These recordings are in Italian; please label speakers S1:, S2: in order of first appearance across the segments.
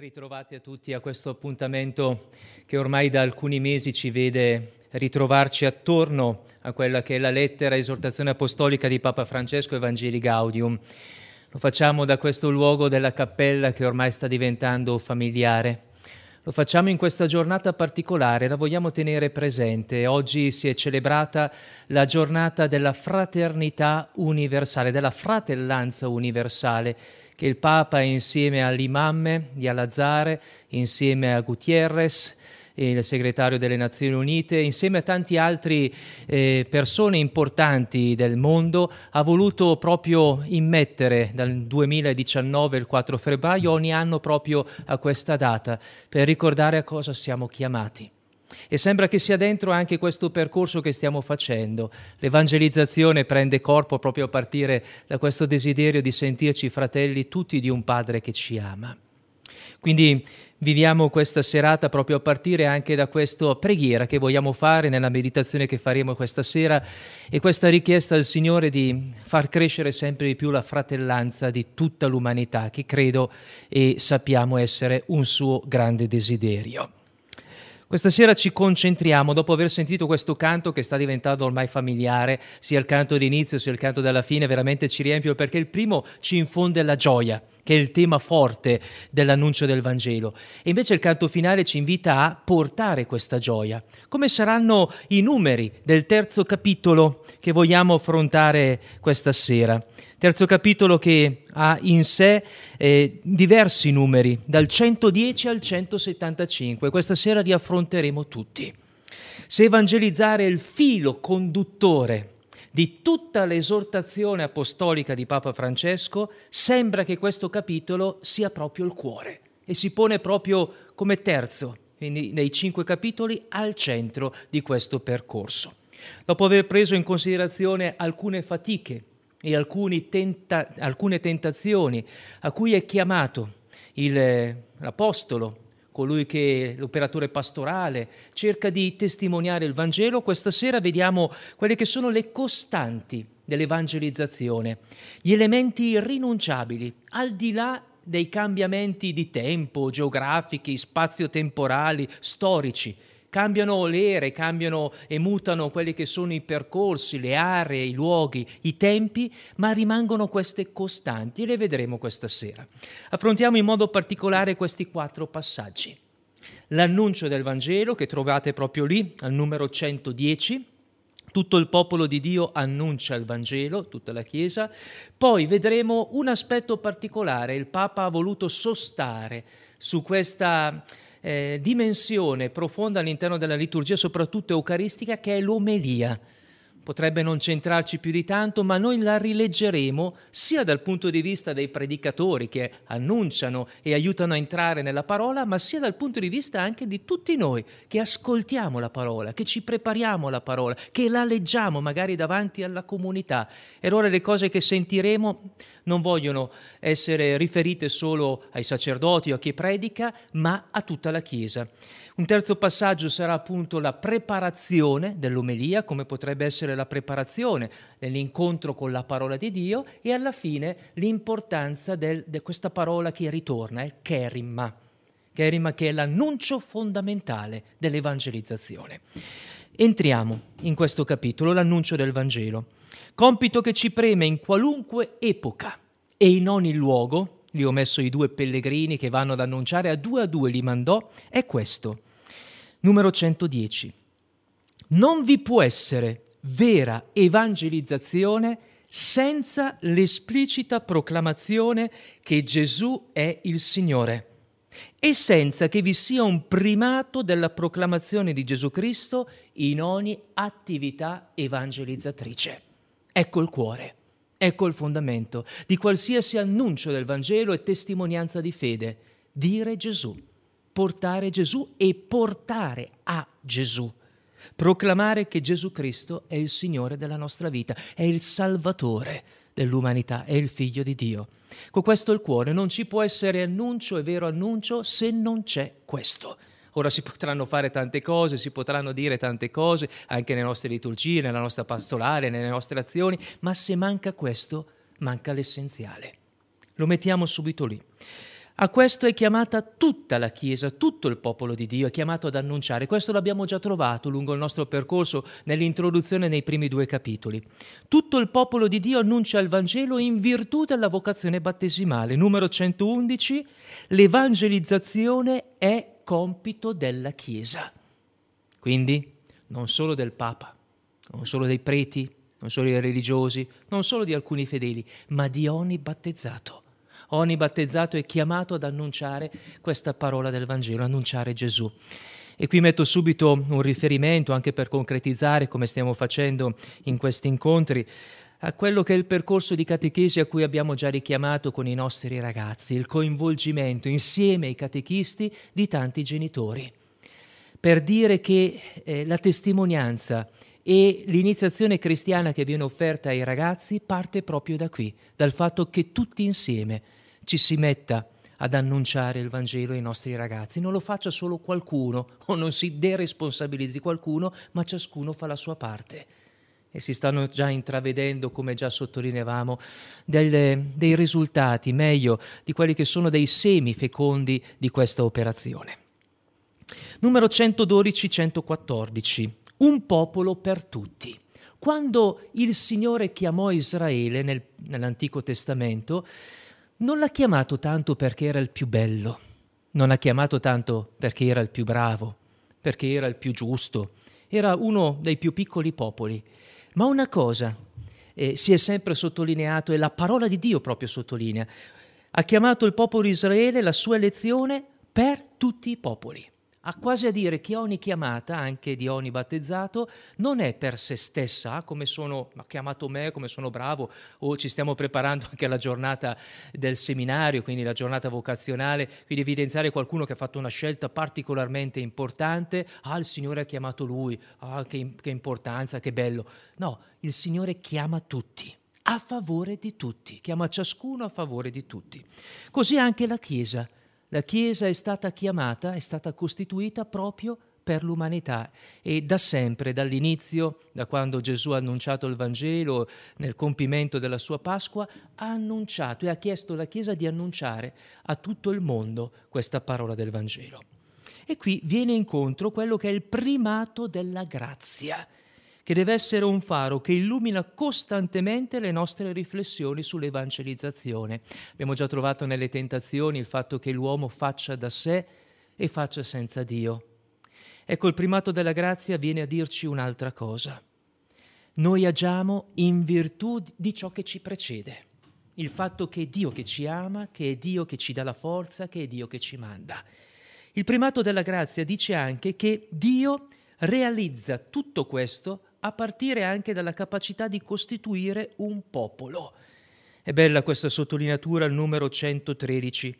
S1: Ritrovati a tutti a questo appuntamento che ormai da alcuni mesi ci vede ritrovarci attorno a quella che è la lettera esortazione apostolica di Papa Francesco Evangeli Gaudium. Lo facciamo da questo luogo della cappella che ormai sta diventando familiare. Lo facciamo in questa giornata particolare, la vogliamo tenere presente. Oggi si è celebrata la giornata della fraternità universale, della fratellanza universale che il Papa insieme all'imam di Al-Azhar, insieme a Gutierrez, il segretario delle Nazioni Unite, insieme a tanti altri eh, persone importanti del mondo, ha voluto proprio immettere dal 2019, il 4 febbraio, ogni anno proprio a questa data, per ricordare a cosa siamo chiamati. E sembra che sia dentro anche questo percorso che stiamo facendo. L'evangelizzazione prende corpo proprio a partire da questo desiderio di sentirci fratelli tutti di un Padre che ci ama. Quindi viviamo questa serata proprio a partire anche da questa preghiera che vogliamo fare nella meditazione che faremo questa sera e questa richiesta al Signore di far crescere sempre di più la fratellanza di tutta l'umanità, che credo e sappiamo essere un suo grande desiderio. Questa sera ci concentriamo, dopo aver sentito questo canto che sta diventando ormai familiare, sia il canto d'inizio sia il canto della fine, veramente ci riempie perché il primo ci infonde la gioia, che è il tema forte dell'annuncio del Vangelo. E invece il canto finale ci invita a portare questa gioia. Come saranno i numeri del terzo capitolo che vogliamo affrontare questa sera? Terzo capitolo che ha in sé eh, diversi numeri, dal 110 al 175. Questa sera li affronteremo tutti. Se evangelizzare è il filo conduttore di tutta l'esortazione apostolica di Papa Francesco, sembra che questo capitolo sia proprio il cuore e si pone proprio come terzo, quindi nei cinque capitoli, al centro di questo percorso. Dopo aver preso in considerazione alcune fatiche e tenta, alcune tentazioni a cui è chiamato il, l'Apostolo, colui che l'operatore pastorale cerca di testimoniare il Vangelo, questa sera vediamo quelle che sono le costanti dell'evangelizzazione, gli elementi irrinunciabili, al di là dei cambiamenti di tempo, geografici, spazio-temporali, storici, cambiano le ere, cambiano e mutano quelli che sono i percorsi, le aree, i luoghi, i tempi, ma rimangono queste costanti e le vedremo questa sera. Affrontiamo in modo particolare questi quattro passaggi. L'annuncio del Vangelo che trovate proprio lì al numero 110, tutto il popolo di Dio annuncia il Vangelo, tutta la Chiesa. Poi vedremo un aspetto particolare, il Papa ha voluto sostare su questa eh, dimensione profonda all'interno della liturgia, soprattutto eucaristica, che è l'omelia potrebbe non centrarci più di tanto, ma noi la rileggeremo sia dal punto di vista dei predicatori che annunciano e aiutano a entrare nella parola, ma sia dal punto di vista anche di tutti noi che ascoltiamo la parola, che ci prepariamo alla parola, che la leggiamo magari davanti alla comunità. E allora le cose che sentiremo non vogliono essere riferite solo ai sacerdoti o a chi predica, ma a tutta la Chiesa. Un terzo passaggio sarà appunto la preparazione dell'omelia, come potrebbe essere la preparazione dell'incontro con la parola di Dio e alla fine l'importanza di questa parola che ritorna, il kerima, kerima che è l'annuncio fondamentale dell'evangelizzazione. Entriamo in questo capitolo, l'annuncio del Vangelo, compito che ci preme in qualunque epoca e in ogni luogo, lì ho messo i due pellegrini che vanno ad annunciare, a due a due li mandò, è questo Numero 110. Non vi può essere vera evangelizzazione senza l'esplicita proclamazione che Gesù è il Signore e senza che vi sia un primato della proclamazione di Gesù Cristo in ogni attività evangelizzatrice. Ecco il cuore, ecco il fondamento di qualsiasi annuncio del Vangelo e testimonianza di fede, dire Gesù portare Gesù e portare a Gesù. Proclamare che Gesù Cristo è il Signore della nostra vita, è il Salvatore dell'umanità, è il Figlio di Dio. Con questo il cuore non ci può essere annuncio e vero annuncio se non c'è questo. Ora si potranno fare tante cose, si potranno dire tante cose, anche nelle nostre liturgie, nella nostra pastorale, nelle nostre azioni, ma se manca questo, manca l'essenziale. Lo mettiamo subito lì. A questo è chiamata tutta la Chiesa, tutto il popolo di Dio è chiamato ad annunciare. Questo l'abbiamo già trovato lungo il nostro percorso nell'introduzione nei primi due capitoli. Tutto il popolo di Dio annuncia il Vangelo in virtù della vocazione battesimale. Numero 111, l'evangelizzazione è compito della Chiesa. Quindi non solo del Papa, non solo dei preti, non solo dei religiosi, non solo di alcuni fedeli, ma di ogni battezzato ogni battezzato è chiamato ad annunciare questa parola del Vangelo, annunciare Gesù. E qui metto subito un riferimento, anche per concretizzare come stiamo facendo in questi incontri, a quello che è il percorso di catechesi a cui abbiamo già richiamato con i nostri ragazzi, il coinvolgimento insieme ai catechisti di tanti genitori, per dire che eh, la testimonianza e l'iniziazione cristiana che viene offerta ai ragazzi parte proprio da qui, dal fatto che tutti insieme ci si metta ad annunciare il Vangelo ai nostri ragazzi. Non lo faccia solo qualcuno o non si deresponsabilizzi qualcuno, ma ciascuno fa la sua parte. E si stanno già intravedendo, come già sottolineavamo, delle, dei risultati, meglio, di quelli che sono dei semi fecondi di questa operazione. Numero 112-114. Un popolo per tutti. Quando il Signore chiamò Israele nel, nell'Antico Testamento, non l'ha chiamato tanto perché era il più bello, non l'ha chiamato tanto perché era il più bravo, perché era il più giusto, era uno dei più piccoli popoli. Ma una cosa eh, si è sempre sottolineato e la parola di Dio proprio sottolinea. Ha chiamato il popolo Israele la sua elezione per tutti i popoli ha quasi a dire che ogni chiamata, anche di ogni battezzato, non è per se stessa, ah, come sono, ha chiamato me, come sono bravo, o ci stiamo preparando anche alla giornata del seminario, quindi la giornata vocazionale, quindi evidenziare qualcuno che ha fatto una scelta particolarmente importante, ah il Signore ha chiamato lui, ah che, che importanza, che bello. No, il Signore chiama tutti a favore di tutti, chiama ciascuno a favore di tutti. Così anche la Chiesa la Chiesa è stata chiamata, è stata costituita proprio per l'umanità e da sempre, dall'inizio, da quando Gesù ha annunciato il Vangelo nel compimento della sua Pasqua, ha annunciato e ha chiesto alla Chiesa di annunciare a tutto il mondo questa parola del Vangelo. E qui viene incontro quello che è il primato della grazia che deve essere un faro che illumina costantemente le nostre riflessioni sull'evangelizzazione. Abbiamo già trovato nelle tentazioni il fatto che l'uomo faccia da sé e faccia senza Dio. Ecco, il primato della grazia viene a dirci un'altra cosa. Noi agiamo in virtù di ciò che ci precede. Il fatto che è Dio che ci ama, che è Dio che ci dà la forza, che è Dio che ci manda. Il primato della grazia dice anche che Dio realizza tutto questo a partire anche dalla capacità di costituire un popolo. È bella questa sottolineatura al numero 113.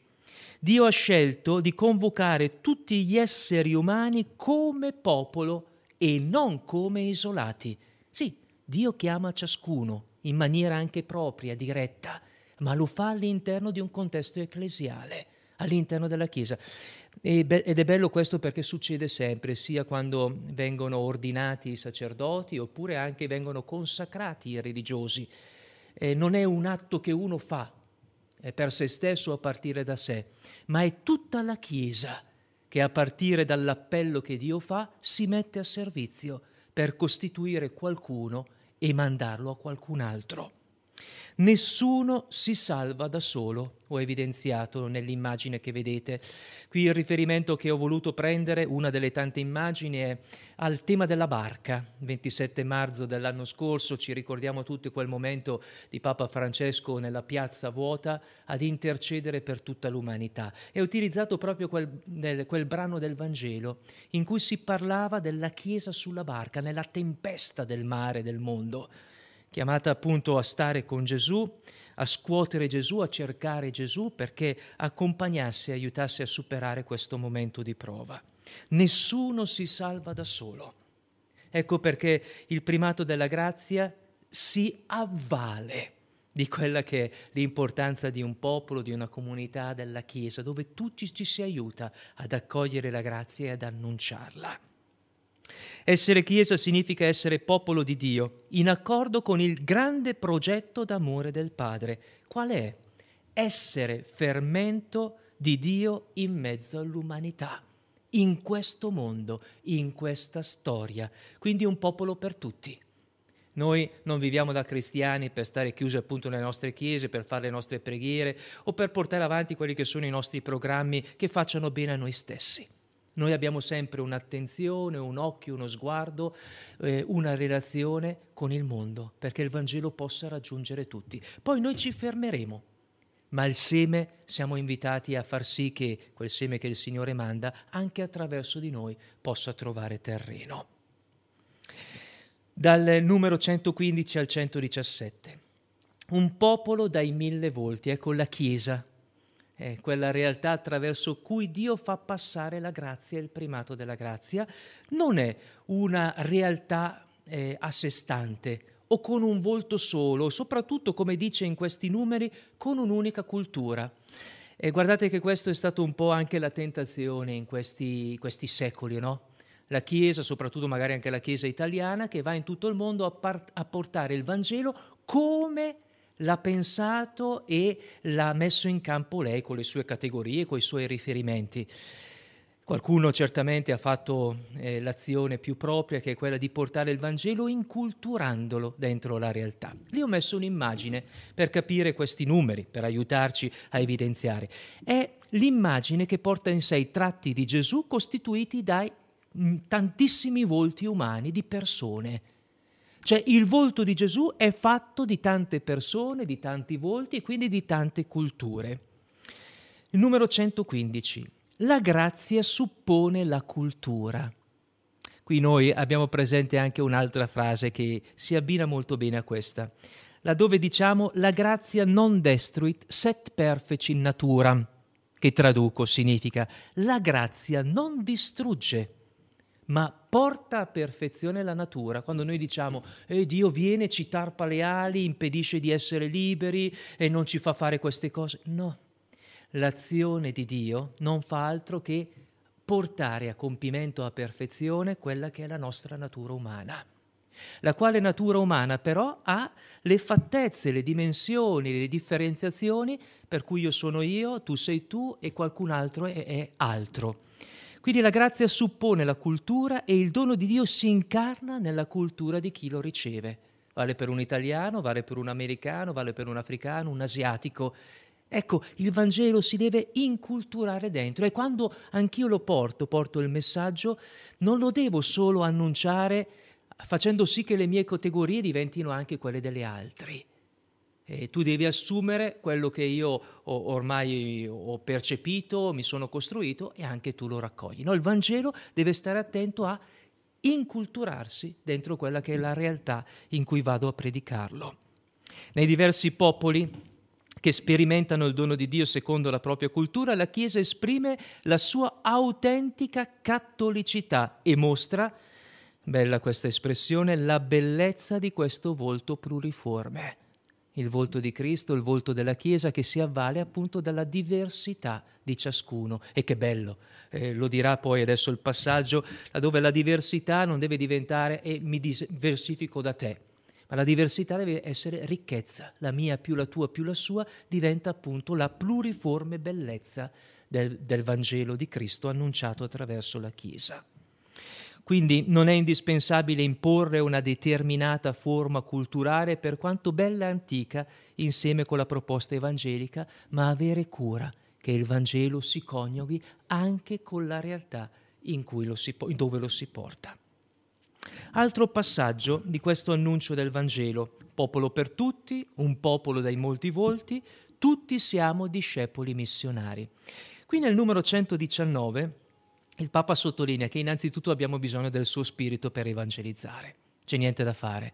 S1: Dio ha scelto di convocare tutti gli esseri umani come popolo e non come isolati. Sì, Dio chiama ciascuno in maniera anche propria, diretta, ma lo fa all'interno di un contesto ecclesiale, all'interno della Chiesa. Ed è bello questo perché succede sempre, sia quando vengono ordinati i sacerdoti oppure anche vengono consacrati i religiosi. Eh, non è un atto che uno fa per se stesso a partire da sé, ma è tutta la Chiesa che a partire dall'appello che Dio fa si mette a servizio per costituire qualcuno e mandarlo a qualcun altro. Nessuno si salva da solo, ho evidenziato nell'immagine che vedete. Qui il riferimento che ho voluto prendere, una delle tante immagini, è al tema della barca. 27 marzo dell'anno scorso ci ricordiamo tutti quel momento di Papa Francesco nella piazza vuota ad intercedere per tutta l'umanità. Ho utilizzato proprio quel, nel, quel brano del Vangelo in cui si parlava della Chiesa sulla barca, nella tempesta del mare del mondo chiamata appunto a stare con Gesù, a scuotere Gesù, a cercare Gesù perché accompagnasse e aiutasse a superare questo momento di prova. Nessuno si salva da solo. Ecco perché il primato della grazia si avvale di quella che è l'importanza di un popolo, di una comunità, della Chiesa, dove tutti ci si aiuta ad accogliere la grazia e ad annunciarla. Essere Chiesa significa essere popolo di Dio, in accordo con il grande progetto d'amore del Padre. Qual è? Essere fermento di Dio in mezzo all'umanità, in questo mondo, in questa storia. Quindi un popolo per tutti. Noi non viviamo da cristiani per stare chiusi appunto nelle nostre chiese, per fare le nostre preghiere o per portare avanti quelli che sono i nostri programmi che facciano bene a noi stessi. Noi abbiamo sempre un'attenzione, un occhio, uno sguardo, eh, una relazione con il mondo perché il Vangelo possa raggiungere tutti. Poi noi ci fermeremo, ma il seme siamo invitati a far sì che quel seme che il Signore manda anche attraverso di noi possa trovare terreno. Dal numero 115 al 117. Un popolo dai mille volti, ecco la Chiesa è quella realtà attraverso cui Dio fa passare la grazia il primato della grazia, non è una realtà eh, a sé stante o con un volto solo, soprattutto, come dice in questi numeri, con un'unica cultura. E guardate che questo è stato un po' anche la tentazione in questi, questi secoli, no? La Chiesa, soprattutto magari anche la Chiesa italiana, che va in tutto il mondo a, part- a portare il Vangelo come l'ha pensato e l'ha messo in campo lei con le sue categorie, con i suoi riferimenti. Qualcuno certamente ha fatto eh, l'azione più propria, che è quella di portare il Vangelo inculturandolo dentro la realtà. Lì ho messo un'immagine per capire questi numeri, per aiutarci a evidenziare. È l'immagine che porta in sé i tratti di Gesù costituiti dai tantissimi volti umani di persone cioè il volto di Gesù è fatto di tante persone, di tanti volti e quindi di tante culture. Il numero 115. La grazia suppone la cultura. Qui noi abbiamo presente anche un'altra frase che si abbina molto bene a questa, laddove diciamo la grazia non destruit set perfeci in natura, che traduco significa la grazia non distrugge ma porta a perfezione la natura. Quando noi diciamo eh, Dio viene, ci tarpa le ali, impedisce di essere liberi e non ci fa fare queste cose. No, l'azione di Dio non fa altro che portare a compimento, a perfezione quella che è la nostra natura umana. La quale natura umana però ha le fattezze, le dimensioni, le differenziazioni per cui io sono io, tu sei tu e qualcun altro è, è altro. Quindi la grazia suppone la cultura e il dono di Dio si incarna nella cultura di chi lo riceve. Vale per un italiano, vale per un americano, vale per un africano, un asiatico. Ecco, il Vangelo si deve inculturare dentro e quando anch'io lo porto, porto il messaggio, non lo devo solo annunciare facendo sì che le mie categorie diventino anche quelle delle altre. E tu devi assumere quello che io ho, ormai ho percepito, mi sono costruito e anche tu lo raccogli. No, il Vangelo deve stare attento a inculturarsi dentro quella che è la realtà in cui vado a predicarlo. Nei diversi popoli che sperimentano il dono di Dio secondo la propria cultura, la Chiesa esprime la sua autentica cattolicità e mostra, bella questa espressione, la bellezza di questo volto pluriforme il volto di Cristo, il volto della Chiesa che si avvale appunto dalla diversità di ciascuno. E che bello, eh, lo dirà poi adesso il passaggio, laddove la diversità non deve diventare e mi diversifico da te, ma la diversità deve essere ricchezza, la mia più la tua più la sua diventa appunto la pluriforme bellezza del, del Vangelo di Cristo annunciato attraverso la Chiesa. Quindi non è indispensabile imporre una determinata forma culturale, per quanto bella e antica, insieme con la proposta evangelica, ma avere cura che il Vangelo si coniughi anche con la realtà lo si, dove lo si porta. Altro passaggio di questo annuncio del Vangelo, popolo per tutti, un popolo dai molti volti, tutti siamo discepoli missionari. Qui nel numero 119 il Papa sottolinea che innanzitutto abbiamo bisogno del suo spirito per evangelizzare, c'è niente da fare.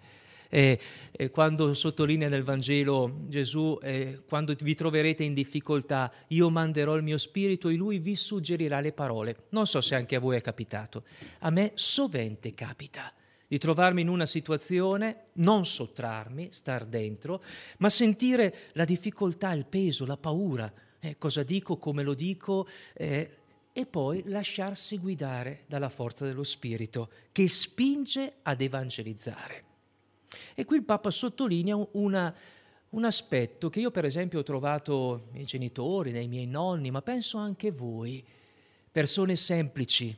S1: E, e quando sottolinea nel Vangelo Gesù, eh, quando vi troverete in difficoltà, io manderò il mio spirito e lui vi suggerirà le parole. Non so se anche a voi è capitato, a me sovente capita di trovarmi in una situazione, non sottrarmi, star dentro, ma sentire la difficoltà, il peso, la paura. Eh, cosa dico, come lo dico, eh, e poi lasciarsi guidare dalla forza dello Spirito che spinge ad evangelizzare. E qui il Papa sottolinea una, un aspetto che io per esempio ho trovato nei miei genitori, nei miei nonni, ma penso anche voi, persone semplici,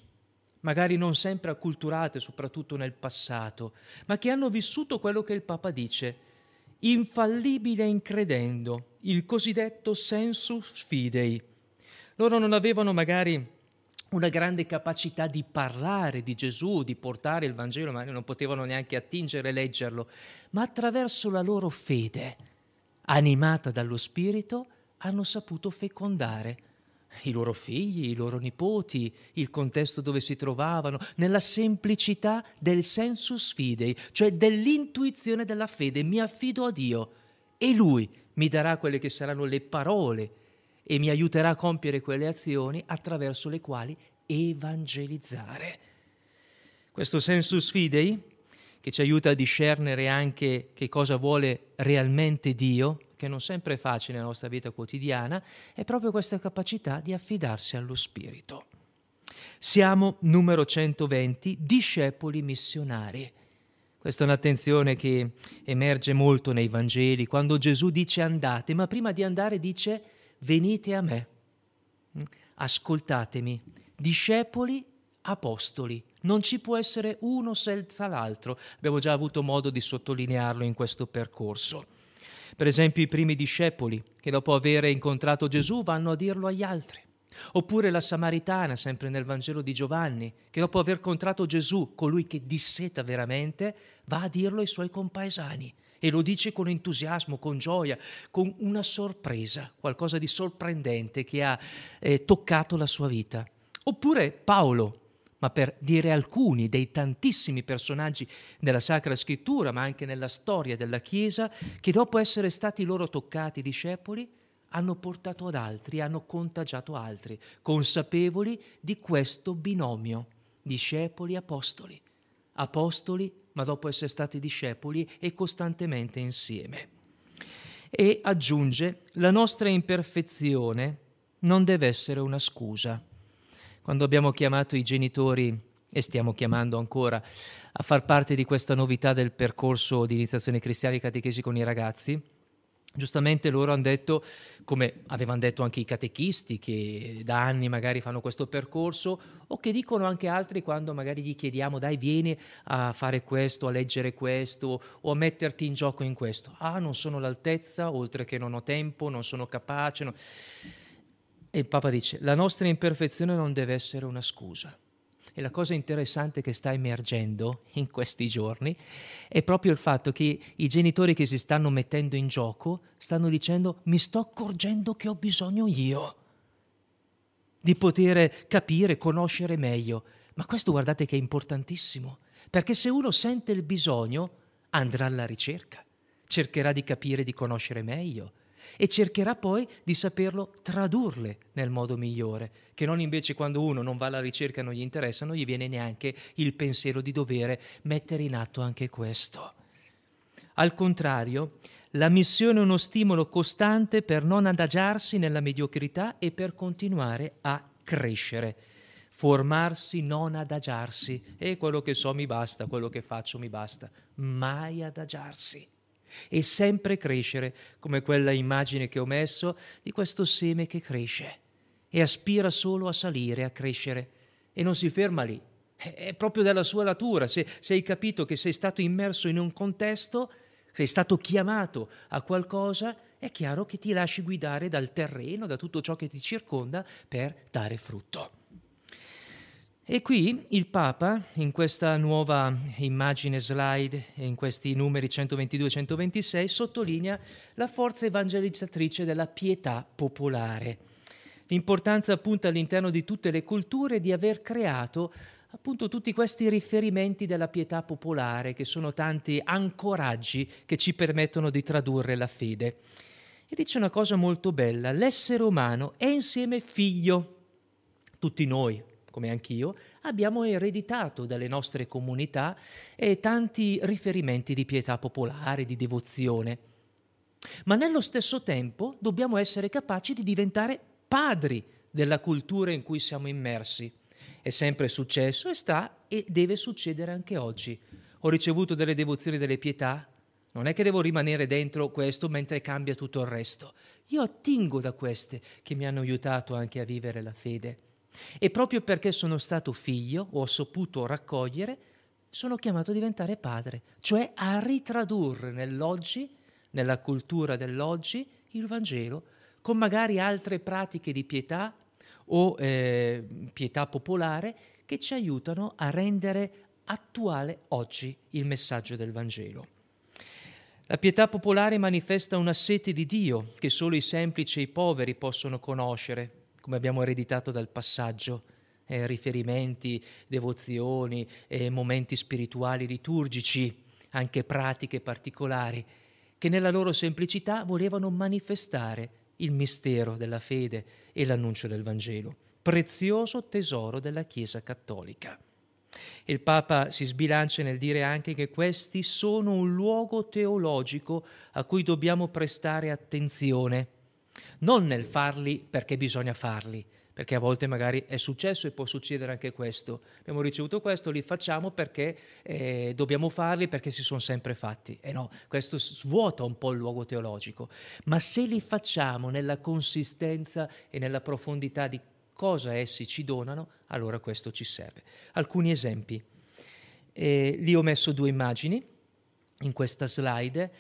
S1: magari non sempre acculturate, soprattutto nel passato, ma che hanno vissuto quello che il Papa dice, infallibile in credendo, il cosiddetto sensus fidei. Loro non avevano magari una grande capacità di parlare di Gesù, di portare il Vangelo, magari non potevano neanche attingere e leggerlo, ma attraverso la loro fede, animata dallo Spirito, hanno saputo fecondare i loro figli, i loro nipoti, il contesto dove si trovavano, nella semplicità del sensus fidei, cioè dell'intuizione della fede. Mi affido a Dio e Lui mi darà quelle che saranno le parole e mi aiuterà a compiere quelle azioni attraverso le quali evangelizzare. Questo sensus fidei, che ci aiuta a discernere anche che cosa vuole realmente Dio, che non sempre è facile nella nostra vita quotidiana, è proprio questa capacità di affidarsi allo Spirito. Siamo, numero 120, discepoli missionari. Questa è un'attenzione che emerge molto nei Vangeli, quando Gesù dice andate, ma prima di andare dice venite a me, ascoltatemi, discepoli, apostoli. Non ci può essere uno senza l'altro. Abbiamo già avuto modo di sottolinearlo in questo percorso. Per esempio i primi discepoli che dopo aver incontrato Gesù vanno a dirlo agli altri. Oppure la Samaritana, sempre nel Vangelo di Giovanni, che dopo aver incontrato Gesù, colui che disseta veramente, va a dirlo ai suoi compaesani e lo dice con entusiasmo, con gioia, con una sorpresa, qualcosa di sorprendente che ha eh, toccato la sua vita. Oppure Paolo, ma per dire alcuni dei tantissimi personaggi della Sacra Scrittura, ma anche nella storia della Chiesa, che dopo essere stati loro toccati discepoli, hanno portato ad altri, hanno contagiato altri, consapevoli di questo binomio, discepoli-apostoli. Apostoli, ma dopo essere stati discepoli e costantemente insieme. E aggiunge, la nostra imperfezione non deve essere una scusa quando abbiamo chiamato i genitori e stiamo chiamando ancora a far parte di questa novità del percorso di iniziazione cristiana e catechesi con i ragazzi, Giustamente loro hanno detto, come avevano detto anche i catechisti che da anni magari fanno questo percorso, o che dicono anche altri quando magari gli chiediamo dai vieni a fare questo, a leggere questo o a metterti in gioco in questo. Ah, non sono all'altezza, oltre che non ho tempo, non sono capace. No. E il Papa dice, la nostra imperfezione non deve essere una scusa. E la cosa interessante che sta emergendo in questi giorni è proprio il fatto che i genitori che si stanno mettendo in gioco stanno dicendo mi sto accorgendo che ho bisogno io di poter capire, conoscere meglio. Ma questo guardate che è importantissimo, perché se uno sente il bisogno andrà alla ricerca, cercherà di capire, di conoscere meglio e cercherà poi di saperlo tradurle nel modo migliore, che non invece quando uno non va alla ricerca e non gli interessa, non gli viene neanche il pensiero di dover mettere in atto anche questo. Al contrario, la missione è uno stimolo costante per non adagiarsi nella mediocrità e per continuare a crescere. Formarsi, non adagiarsi. E quello che so mi basta, quello che faccio mi basta. Mai adagiarsi e sempre crescere, come quella immagine che ho messo di questo seme che cresce e aspira solo a salire, a crescere e non si ferma lì. È proprio della sua natura. Se, se hai capito che sei stato immerso in un contesto, sei stato chiamato a qualcosa, è chiaro che ti lasci guidare dal terreno, da tutto ciò che ti circonda per dare frutto. E qui il Papa, in questa nuova immagine slide, in questi numeri 122-126, sottolinea la forza evangelizzatrice della pietà popolare. L'importanza appunto all'interno di tutte le culture di aver creato appunto tutti questi riferimenti della pietà popolare, che sono tanti ancoraggi che ci permettono di tradurre la fede. E dice una cosa molto bella, l'essere umano è insieme figlio, tutti noi, come anch'io, abbiamo ereditato dalle nostre comunità eh, tanti riferimenti di pietà popolare, di devozione. Ma nello stesso tempo dobbiamo essere capaci di diventare padri della cultura in cui siamo immersi. È sempre successo e sta e deve succedere anche oggi. Ho ricevuto delle devozioni delle pietà, Non è che devo rimanere dentro questo mentre cambia tutto il resto. Io attingo da queste che mi hanno aiutato anche a vivere la fede. E proprio perché sono stato figlio ho saputo raccogliere, sono chiamato a diventare padre, cioè a ritradurre nell'oggi, nella cultura dell'oggi, il Vangelo, con magari altre pratiche di pietà o eh, pietà popolare che ci aiutano a rendere attuale oggi il messaggio del Vangelo. La pietà popolare manifesta una sete di Dio che solo i semplici e i poveri possono conoscere, come abbiamo ereditato dal passaggio. Eh, riferimenti, devozioni, eh, momenti spirituali liturgici, anche pratiche particolari, che nella loro semplicità volevano manifestare il mistero della fede e l'annuncio del Vangelo, prezioso tesoro della Chiesa cattolica. Il Papa si sbilancia nel dire anche che questi sono un luogo teologico a cui dobbiamo prestare attenzione, non nel farli perché bisogna farli, perché a volte magari è successo e può succedere anche questo. Abbiamo ricevuto questo, li facciamo perché eh, dobbiamo farli perché si sono sempre fatti. E no, questo svuota un po' il luogo teologico. Ma se li facciamo nella consistenza e nella profondità di cosa essi ci donano, allora questo ci serve. Alcuni esempi. Eh, lì ho messo due immagini in questa slide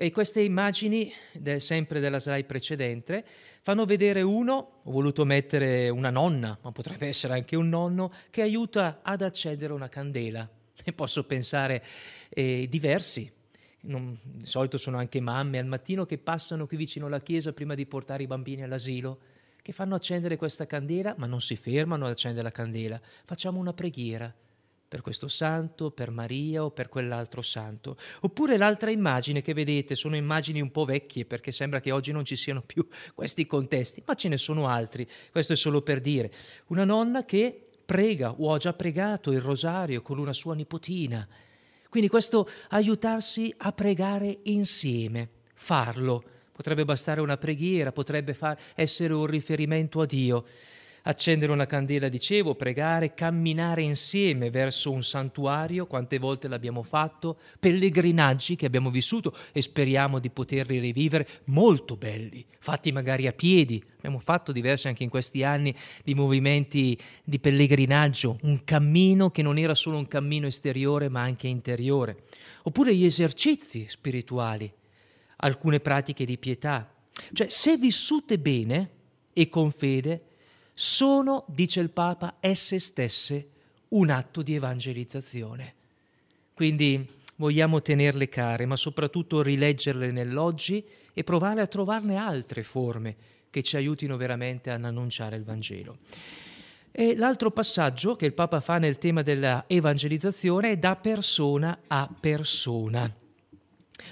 S1: e queste immagini, de, sempre della slide precedente, fanno vedere uno, ho voluto mettere una nonna, ma potrebbe essere anche un nonno, che aiuta ad accendere una candela. E posso pensare eh, diversi. Non, di solito sono anche mamme al mattino che passano qui vicino alla chiesa prima di portare i bambini all'asilo che fanno accendere questa candela, ma non si fermano ad accendere la candela. Facciamo una preghiera per questo santo, per Maria o per quell'altro santo. Oppure l'altra immagine che vedete, sono immagini un po' vecchie perché sembra che oggi non ci siano più questi contesti, ma ce ne sono altri. Questo è solo per dire. Una nonna che prega o ha già pregato il rosario con una sua nipotina. Quindi questo aiutarsi a pregare insieme, farlo potrebbe bastare una preghiera, potrebbe far, essere un riferimento a Dio. Accendere una candela, dicevo, pregare, camminare insieme verso un santuario, quante volte l'abbiamo fatto, pellegrinaggi che abbiamo vissuto e speriamo di poterli rivivere, molto belli, fatti magari a piedi. Abbiamo fatto diversi anche in questi anni di movimenti di pellegrinaggio, un cammino che non era solo un cammino esteriore ma anche interiore. Oppure gli esercizi spirituali, alcune pratiche di pietà. Cioè, se vissute bene e con fede, sono, dice il Papa, esse stesse un atto di evangelizzazione. Quindi vogliamo tenerle care, ma soprattutto rileggerle nell'oggi e provare a trovarne altre forme che ci aiutino veramente ad annunciare il Vangelo. E l'altro passaggio che il Papa fa nel tema della evangelizzazione è da persona a persona.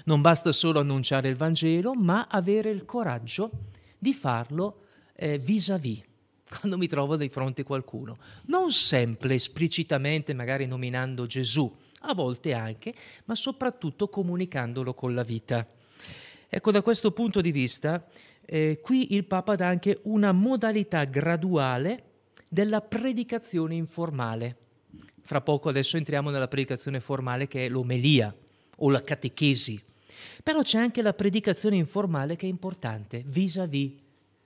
S1: Non basta solo annunciare il Vangelo, ma avere il coraggio di farlo eh, vis-à-vis, quando mi trovo di fronte a qualcuno. Non sempre esplicitamente, magari nominando Gesù, a volte anche, ma soprattutto comunicandolo con la vita. Ecco, da questo punto di vista, eh, qui il Papa dà anche una modalità graduale della predicazione informale. Fra poco adesso entriamo nella predicazione formale che è l'omelia o la catechesi. Però c'è anche la predicazione informale che è importante, vis-à-vis,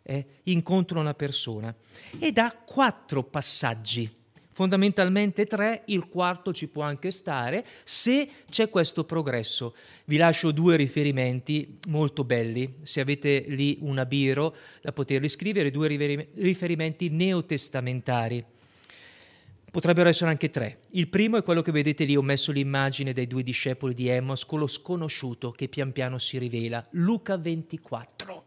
S1: eh, incontro una persona. Ed ha quattro passaggi, fondamentalmente tre, il quarto ci può anche stare se c'è questo progresso. Vi lascio due riferimenti molto belli, se avete lì una biro da poterli scrivere, due riferimenti neotestamentari. Potrebbero essere anche tre. Il primo è quello che vedete lì, ho messo l'immagine dei due discepoli di Emmos con lo sconosciuto che pian piano si rivela. Luca 24.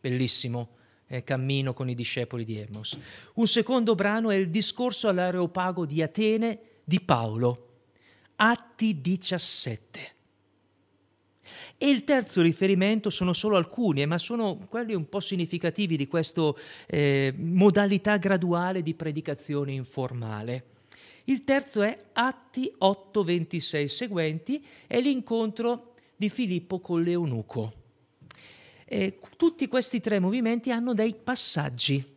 S1: Bellissimo. Eh, cammino con i discepoli di Emmos. Un secondo brano è il discorso all'areopago di Atene di Paolo. Atti 17. E il terzo riferimento sono solo alcuni, eh, ma sono quelli un po' significativi di questa eh, modalità graduale di predicazione informale. Il terzo è Atti 8, 26 seguenti, è l'incontro di Filippo con l'Eunuco. E tutti questi tre movimenti hanno dei passaggi.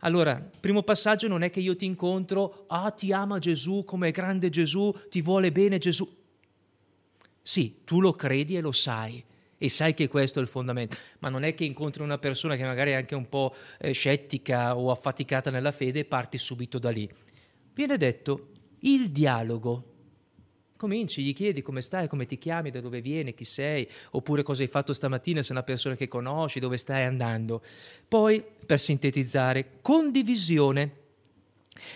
S1: Allora, primo passaggio non è che io ti incontro, ah ti ama Gesù, come è grande Gesù, ti vuole bene Gesù Sì, tu lo credi e lo sai e sai che questo è il fondamento, ma non è che incontri una persona che magari è anche un po' eh, scettica o affaticata nella fede e parti subito da lì. Viene detto il dialogo. Cominci, gli chiedi come stai, come ti chiami, da dove vieni, chi sei, oppure cosa hai fatto stamattina, se è una persona che conosci, dove stai andando. Poi, per sintetizzare, condivisione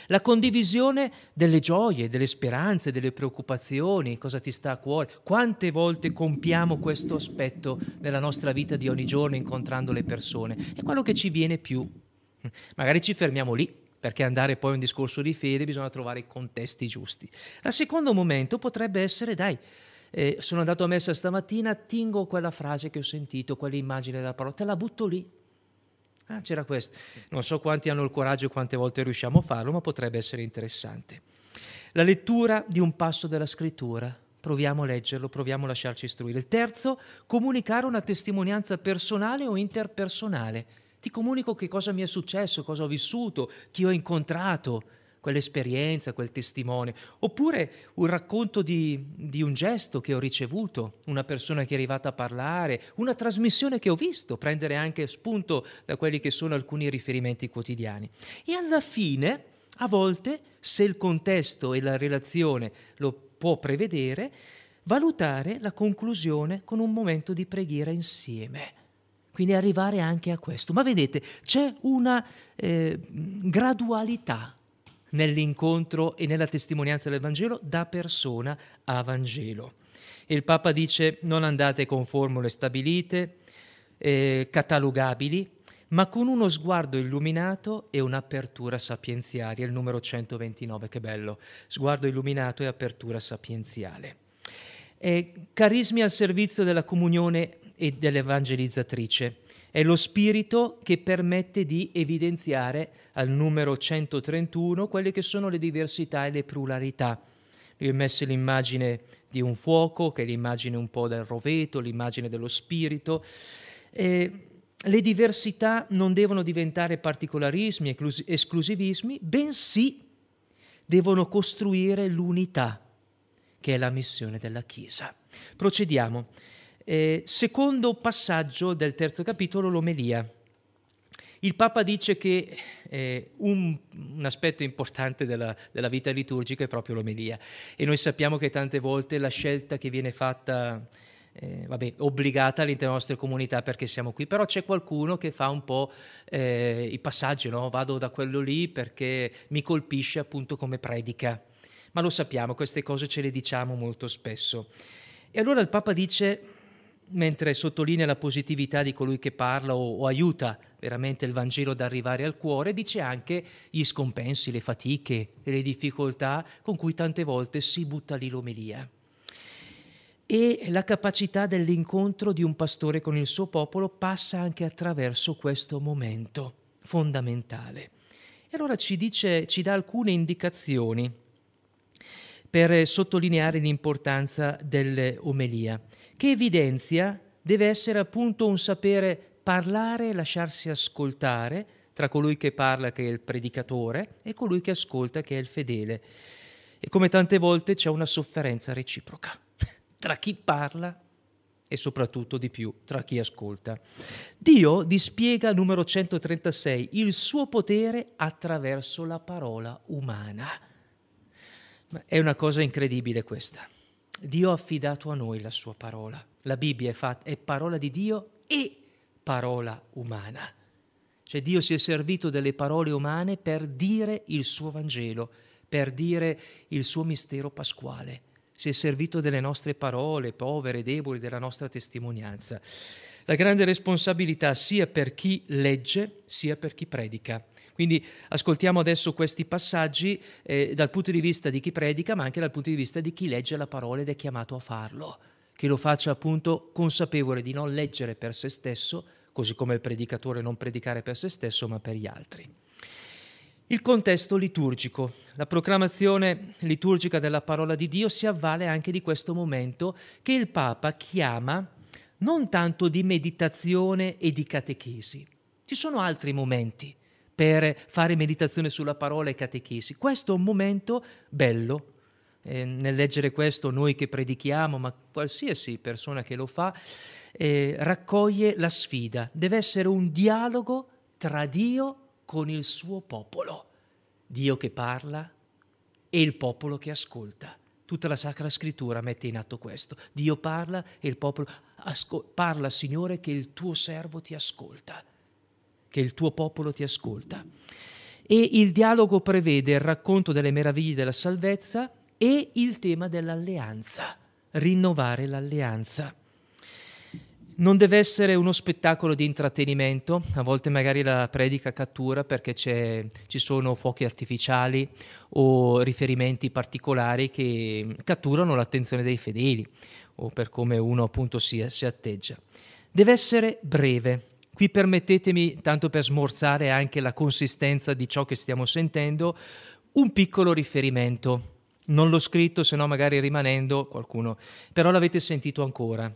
S1: la condivisione delle gioie, delle speranze, delle preoccupazioni, cosa ti sta a cuore. Quante volte compiamo questo aspetto nella nostra vita di ogni giorno incontrando le persone? È quello che ci viene più. Magari ci fermiamo lì, perché andare poi a un discorso di fede bisogna trovare i contesti giusti. Il secondo momento potrebbe essere, dai, eh, sono andato a messa stamattina, tingo quella frase che ho sentito, quell'immagine della parola, te la butto lì Ah, c'era questo. Non so quanti hanno il coraggio e quante volte riusciamo a farlo, ma potrebbe essere interessante. La lettura di un passo della scrittura. Proviamo a leggerlo, proviamo a lasciarci istruire. Il terzo, comunicare una testimonianza personale o interpersonale. Ti comunico che cosa mi è successo, cosa ho vissuto, chi ho incontrato, quell'esperienza, quel testimone, oppure un racconto di, di, un gesto che ho ricevuto, una persona che è arrivata a parlare, una trasmissione che ho visto, prendere anche spunto da quelli che sono alcuni riferimenti quotidiani. E alla fine, a volte, se il contesto e la relazione lo può prevedere, valutare la conclusione con un momento di preghiera insieme. Quindi arrivare anche a questo. Ma vedete, c'è una eh, gradualità nell'incontro e nella testimonianza del Vangelo da persona a Vangelo. Il Papa dice non andate con formule stabilite, eh, catalogabili, ma con uno sguardo illuminato e un'apertura sapienziale, il numero 129, che bello, sguardo illuminato e apertura sapienziale. Eh, carismi al servizio della comunione e dell'evangelizzatrice. È lo spirito che permette di evidenziare al numero 131 quelle che sono le diversità e le pluralità. Io ho messo l'immagine di un fuoco, che è l'immagine un po' del roveto, l'immagine dello spirito. E le diversità non devono diventare particolarismi, esclusivismi, bensì devono costruire l'unità, che è la missione della Chiesa. Procediamo. Eh, secondo passaggio del terzo capitolo, l'omelia. Il Papa dice che eh, un, un, aspetto importante della, della, vita liturgica è proprio l'omelia e noi sappiamo che tante volte la scelta che viene fatta, eh, vabbè, obbligata all'interno delle nostre comunità perché siamo qui, però c'è qualcuno che fa un po' eh, i passaggi, no? vado da quello lì perché mi colpisce appunto come predica. Ma lo sappiamo, queste cose ce le diciamo molto spesso. E allora il Papa dice mentre sottolinea la positività di colui che parla o, o, aiuta veramente il Vangelo ad arrivare al cuore, dice anche gli scompensi, le fatiche e le difficoltà con cui tante volte si butta lì l'omelia. E la capacità dell'incontro di un pastore con il suo popolo passa anche attraverso questo momento fondamentale. E allora ci, dice, ci dà alcune indicazioni per sottolineare l'importanza dell'omelia che evidenzia deve essere appunto un sapere parlare e lasciarsi ascoltare tra colui che parla che è il predicatore e colui che ascolta che è il fedele. E come tante volte c'è una sofferenza reciproca tra chi parla e soprattutto di più tra chi ascolta. Dio dispiega numero 136 il suo potere attraverso la parola umana. Ma è una cosa incredibile questa. Dio ha affidato a noi la sua parola. La Bibbia è, fatta, è parola di Dio e parola umana. Cioè Dio si è servito delle parole umane per dire il suo Vangelo, per dire il suo mistero pasquale. Si è servito delle nostre parole, povere, deboli, della nostra testimonianza. La grande responsabilità sia per chi legge, sia per chi predica. Quindi ascoltiamo adesso questi passaggi eh, dal punto di vista di chi predica, ma anche dal punto di vista di chi legge la parola ed è chiamato a farlo, che lo faccia appunto consapevole di non leggere per se stesso, così come il predicatore non predicare per se stesso, ma per gli altri. Il contesto liturgico, la proclamazione liturgica della parola di Dio si avvale anche di questo momento che il Papa chiama non tanto di meditazione e di catechesi. Ci sono altri momenti per fare meditazione sulla parola e catechesi. Questo è un momento bello, eh, nel leggere questo noi che predichiamo, ma qualsiasi persona che lo fa, eh, raccoglie la sfida. Deve essere un dialogo tra Dio con il suo popolo. Dio che parla e il popolo che ascolta. Tutta la Sacra Scrittura mette in atto questo. Dio parla e il popolo ascol- parla, Signore, che il tuo servo ti ascolta, che il tuo popolo ti ascolta. E il dialogo prevede il racconto delle meraviglie della salvezza e il tema dell'alleanza, rinnovare l'alleanza. Non deve essere uno spettacolo di intrattenimento, a volte magari la predica cattura perché ci sono fuochi artificiali o riferimenti particolari che catturano l'attenzione dei fedeli o per come uno appunto si, si atteggia. Deve essere breve. Qui permettetemi, tanto per smorzare anche la consistenza di ciò che stiamo sentendo, un piccolo riferimento. Non l'ho scritto, se no magari rimanendo qualcuno, però l'avete sentito ancora.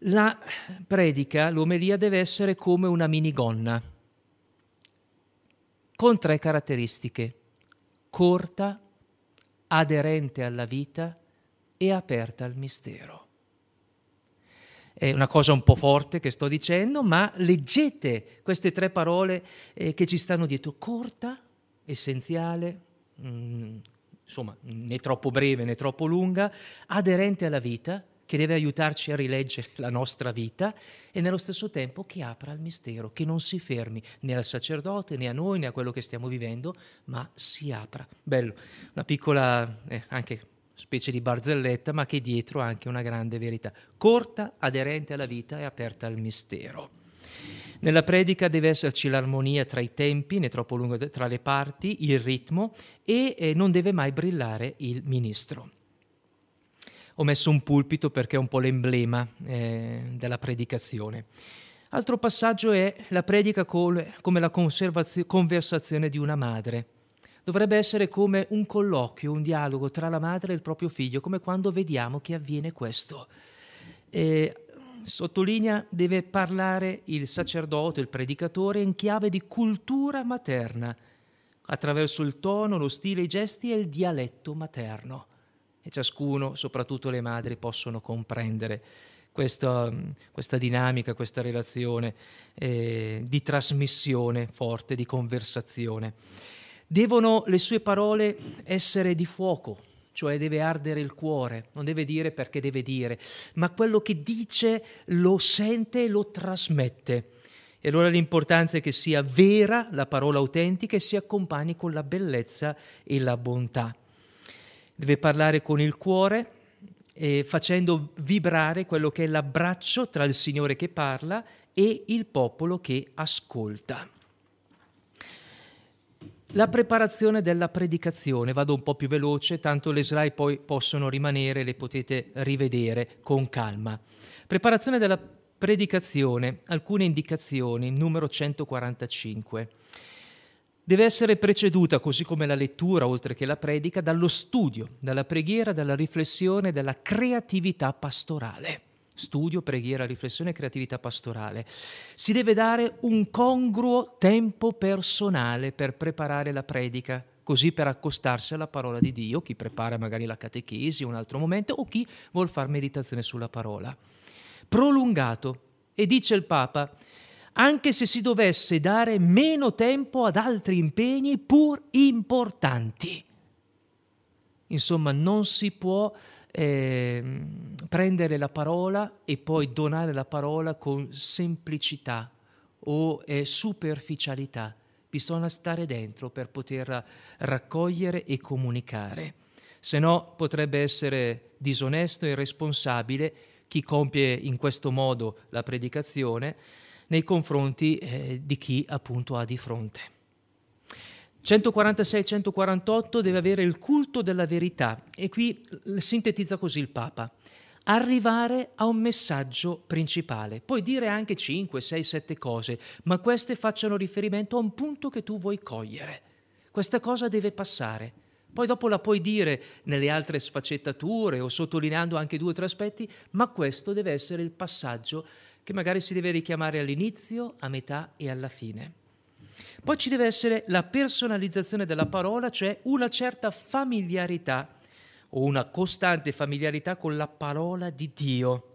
S1: La predica, l'omelia deve essere come una minigonna, con tre caratteristiche, corta, aderente alla vita e aperta al mistero. È una cosa un po' forte che sto dicendo, ma leggete queste tre parole eh, che ci stanno dietro, corta, essenziale, mh, mm, insomma, né troppo breve né troppo lunga, aderente alla vita che deve aiutarci a rileggere la nostra vita e nello stesso tempo che apra il mistero, che non si fermi né al sacerdote né a noi né a quello che stiamo vivendo, ma si apra. Bello, una piccola eh, anche specie di barzelletta, ma che dietro ha anche una grande verità, corta, aderente alla vita e aperta al mistero. Nella predica deve esserci l'armonia tra i tempi, né troppo lungo tra le parti, il ritmo e eh, non deve mai brillare il ministro ho messo un pulpito perché è un po' l'emblema eh, della predicazione. Altro passaggio è la predica come la conversazione di una madre. Dovrebbe essere come un colloquio, un dialogo tra la madre e il proprio figlio, come quando vediamo che avviene questo. E, sottolinea, deve parlare il sacerdote, il predicatore, in chiave di cultura materna, attraverso il tono, lo stile, i gesti e il dialetto materno e ciascuno, soprattutto le madri, possono comprendere questa, questa dinamica, questa relazione eh, di trasmissione forte, di conversazione. Devono le sue parole essere di fuoco, cioè deve ardere il cuore, non deve dire perché deve dire, ma quello che dice lo sente e lo trasmette. E allora l'importanza è che sia vera la parola autentica e si accompagni con la bellezza e la bontà deve parlare con il cuore, eh, facendo vibrare quello che è l'abbraccio tra il Signore che parla e il popolo che ascolta. La preparazione della predicazione, vado un po' più veloce, tanto le slide poi possono rimanere, le potete rivedere con calma. Preparazione della predicazione, alcune indicazioni, numero 145 deve essere preceduta, così come la lettura, oltre che la predica, dallo studio, dalla preghiera, dalla riflessione, dalla creatività pastorale. Studio, preghiera, riflessione e creatività pastorale. Si deve dare un congruo tempo personale per preparare la predica, così per accostarsi alla parola di Dio, chi prepara magari la catechesi un altro momento o chi vuol fare meditazione sulla parola. Prolungato. E dice il Papa, anche se si dovesse dare meno tempo ad altri impegni pur importanti. Insomma, non si può eh, prendere la parola e poi donare la parola con semplicità o eh, superficialità. Bisogna stare dentro per poter raccogliere e comunicare. Se no potrebbe essere disonesto e irresponsabile chi compie in questo modo la predicazione nei confronti eh, di chi appunto ha di fronte. 146-148 deve avere il culto della verità e qui sintetizza così il Papa. Arrivare a un messaggio principale, puoi dire anche 5, 6, 7 cose, ma queste facciano riferimento a un punto che tu vuoi cogliere. Questa cosa deve passare. Poi dopo la puoi dire nelle altre sfaccettature o sottolineando anche due o tre aspetti, ma questo deve essere il passaggio che magari si deve richiamare all'inizio, a metà e alla fine. Poi ci deve essere la personalizzazione della parola, cioè una certa familiarità o una costante familiarità con la parola di Dio,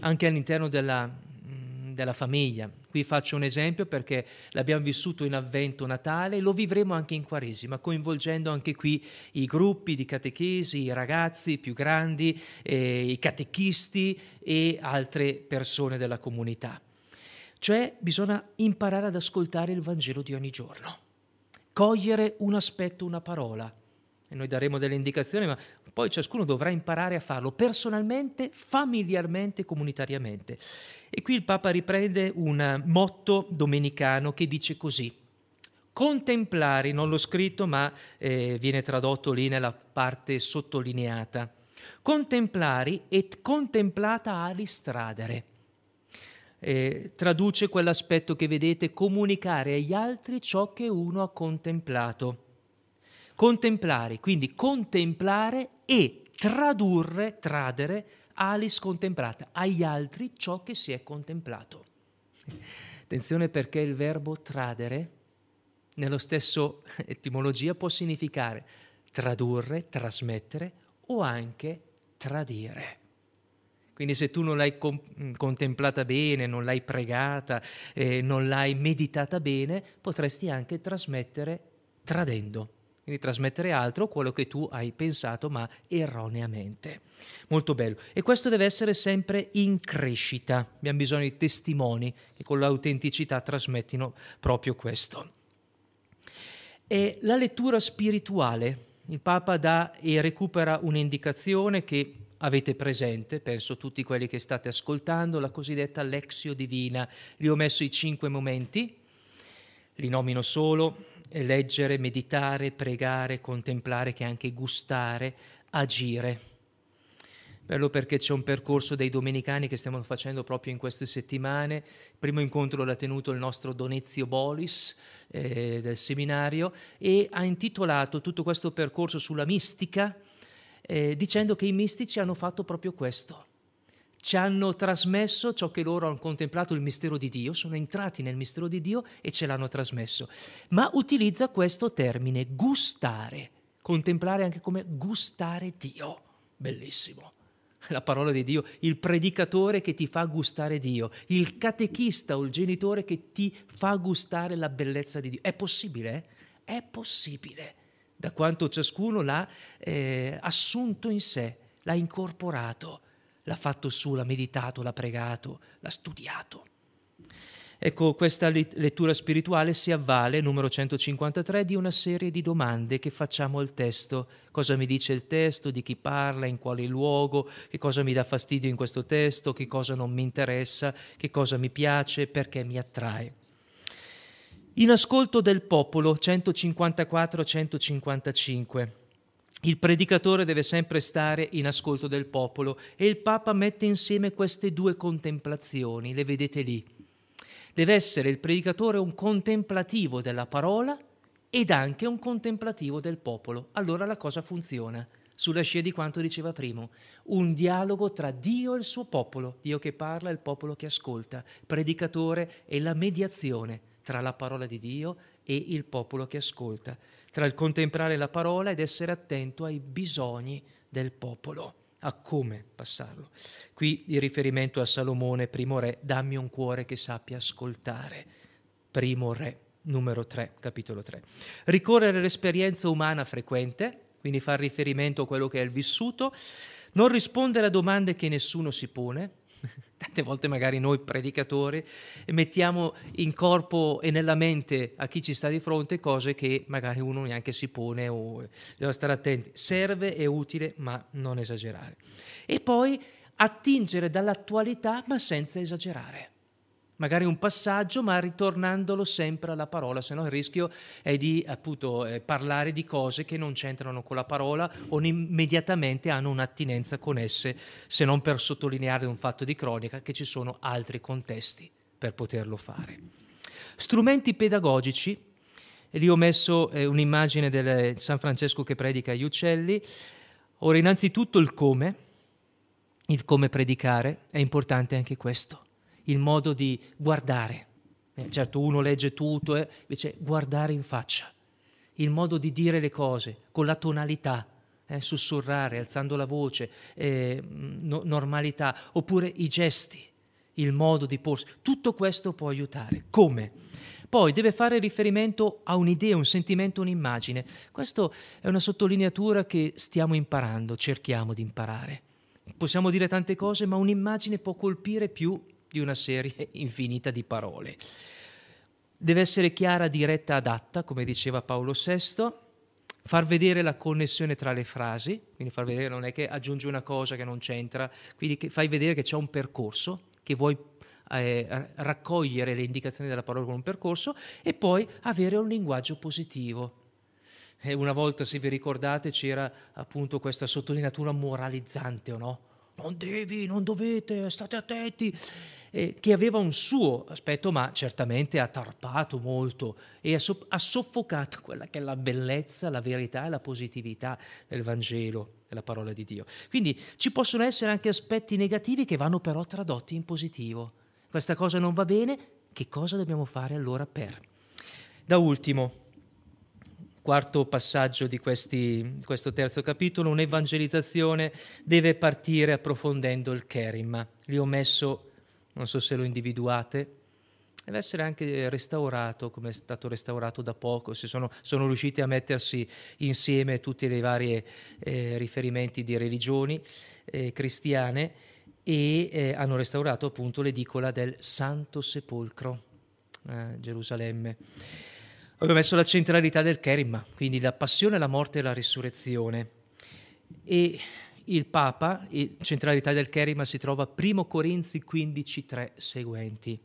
S1: anche all'interno della, mm, della famiglia. Qui faccio un esempio perché l'abbiamo vissuto in avvento natale e lo vivremo anche in Quaresima, coinvolgendo anche qui i gruppi di catechesi, i ragazzi più grandi, eh, i catechisti e altre persone della comunità. Cioè bisogna imparare ad ascoltare il Vangelo di ogni giorno, cogliere un aspetto, una parola. E noi daremo delle indicazioni, ma poi ciascuno dovrà imparare a farlo personalmente, familiarmente, comunitariamente. E qui il Papa riprende un motto domenicano che dice così. Contemplare, non l'ho scritto, ma eh, viene tradotto lì nella parte sottolineata. Contemplari et contemplata ali stradere. Eh, traduce quell'aspetto che vedete, comunicare agli altri ciò che uno ha contemplato. Contemplare, quindi contemplare e tradurre, tradere alis contemplata, agli altri ciò che si è contemplato. Attenzione perché il verbo tradere, nello stesso etimologia, può significare tradurre, trasmettere o anche tradire. Quindi se tu non l'hai com- contemplata bene, non l'hai pregata, eh, non l'hai meditata bene, potresti anche trasmettere tradendo quindi trasmettere altro quello che tu hai pensato ma erroneamente. Molto bello. E questo deve essere sempre in crescita. Abbiamo bisogno di testimoni che con l'autenticità trasmettino proprio questo. E la lettura spirituale. Il Papa dà e recupera un'indicazione che avete presente, penso tutti quelli che state ascoltando, la cosiddetta Lexio Divina. Li ho messo i cinque momenti, li nomino solo, leggere, meditare, pregare, contemplare, che anche gustare, agire. Bello perché c'è un percorso dei domenicani che stiamo facendo proprio in queste settimane. Il primo incontro l'ha tenuto il nostro Donezio Bolis eh, del seminario e ha intitolato tutto questo percorso sulla mistica eh, dicendo che i mistici hanno fatto proprio questo ci hanno trasmesso ciò che loro hanno contemplato il mistero di Dio, sono entrati nel mistero di Dio e ce l'hanno trasmesso. Ma utilizza questo termine, gustare, contemplare anche come gustare Dio. Bellissimo. La parola di Dio, il predicatore che ti fa gustare Dio, il catechista o il genitore che ti fa gustare la bellezza di Dio. È possibile? Eh? È possibile, da quanto ciascuno l'ha eh, assunto in sé, l'ha incorporato l'ha fatto su, l'ha meditato, l'ha pregato, l'ha studiato. Ecco, questa lettura spirituale si avvale, numero 153, di una serie di domande che facciamo al testo. Cosa mi dice il testo, di chi parla, in quale luogo, che cosa mi dà fastidio in questo testo, che cosa non mi interessa, che cosa mi piace, perché mi attrae. In ascolto del popolo 154-155. Il predicatore deve sempre stare in ascolto del popolo e il Papa mette insieme queste due contemplazioni, le vedete lì. Deve essere il predicatore un contemplativo della parola ed anche un contemplativo del popolo. Allora la cosa funziona, sulla scia di quanto diceva prima, un dialogo tra Dio e il suo popolo, Dio che parla e il popolo che ascolta, predicatore e la mediazione tra la parola di Dio e il popolo che ascolta tra il contemplare la parola ed essere attento ai bisogni del popolo, a come passarlo. Qui il riferimento a Salomone, primo re, dammi un cuore che sappia ascoltare, primo re, numero 3, capitolo 3. Ricorrere all'esperienza umana frequente, quindi far riferimento a quello che è il vissuto, non rispondere a domande che nessuno si pone, tante volte magari noi predicatori mettiamo in corpo e nella mente a chi ci sta di fronte cose che magari uno neanche si pone o deve stare attenti. Serve, è utile, ma non esagerare. E poi attingere dall'attualità ma senza esagerare magari un passaggio, ma ritornandolo sempre alla parola, se no il rischio è di appunto eh, parlare di cose che non c'entrano con la parola o immediatamente hanno un'attinenza con esse, se non per sottolineare un fatto di cronica che ci sono altri contesti per poterlo fare. Strumenti pedagogici, e lì ho messo eh, un'immagine del San Francesco che predica agli uccelli. Ora, innanzitutto il come, il come predicare, è importante anche questo il modo di guardare. Eh, certo, uno legge tutto, eh, invece guardare in faccia, il modo di dire le cose con la tonalità. eh, sussurrare, alzando la voce, eh, no, normalità, oppure i gesti, il modo di porsi. Tutto questo può aiutare. Come? Poi deve fare riferimento a un'idea, un sentimento, un'immagine. Questa è una sottolineatura che stiamo imparando, cerchiamo di imparare. Possiamo dire tante cose, ma un'immagine può colpire più di una serie infinita di parole. Deve essere chiara, diretta, adatta, come diceva Paolo VI, far vedere la connessione tra le frasi, quindi far vedere non è che aggiungi una cosa che non c'entra, quindi fai vedere che c'è un percorso, che vuoi eh, raccogliere le indicazioni della parola con un percorso e poi avere un linguaggio positivo. E una volta, se vi ricordate, c'era appunto questa sottolineatura moralizzante, o no? Non devi, non dovete, state attenti eh, che aveva un suo aspetto, ma certamente ha tarpato molto e ha, so- ha soffocato quella che è la bellezza, la verità e la positività del Vangelo, della parola di Dio. Quindi ci possono essere anche aspetti negativi che vanno però tradotti in positivo. Questa cosa non va bene, che cosa dobbiamo fare allora per? Da ultimo, quarto passaggio di questi, questo terzo capitolo, un'evangelizzazione deve partire approfondendo il kerima. Li ho messo non so se lo individuate, deve essere anche restaurato come è stato restaurato da poco, si sono, sono riusciti a mettersi insieme tutti i vari eh, riferimenti di religioni eh, cristiane e eh, hanno restaurato appunto l'edicola del Santo Sepolcro a Gerusalemme. Avevo messo la centralità del Kerima, quindi la passione, la morte e la risurrezione. E il Papa, in centralità del Kerima, si trova a 1 Corinzi 15.3 seguenti.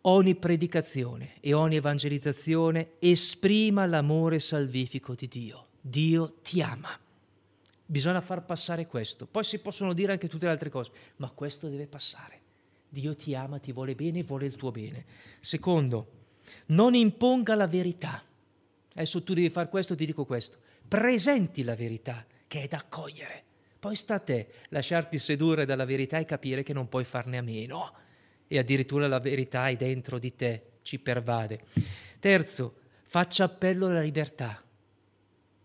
S1: Ogni predicazione e ogni evangelizzazione esprima l'amore salvifico di Dio. Dio ti ama. Bisogna far passare questo. Poi si possono dire anche tutte le altre cose, ma questo deve passare. Dio ti ama, ti vuole bene vuole il tuo bene. Secondo, non imponga la verità. Adesso tu devi fare questo, ti dico questo. Presenti la verità che è da accogliere. Poi sta a te lasciarti sedurre dalla verità e capire che non puoi farne a meno. E addirittura la verità è dentro di te, ci pervade. Terzo, faccia appello alla libertà.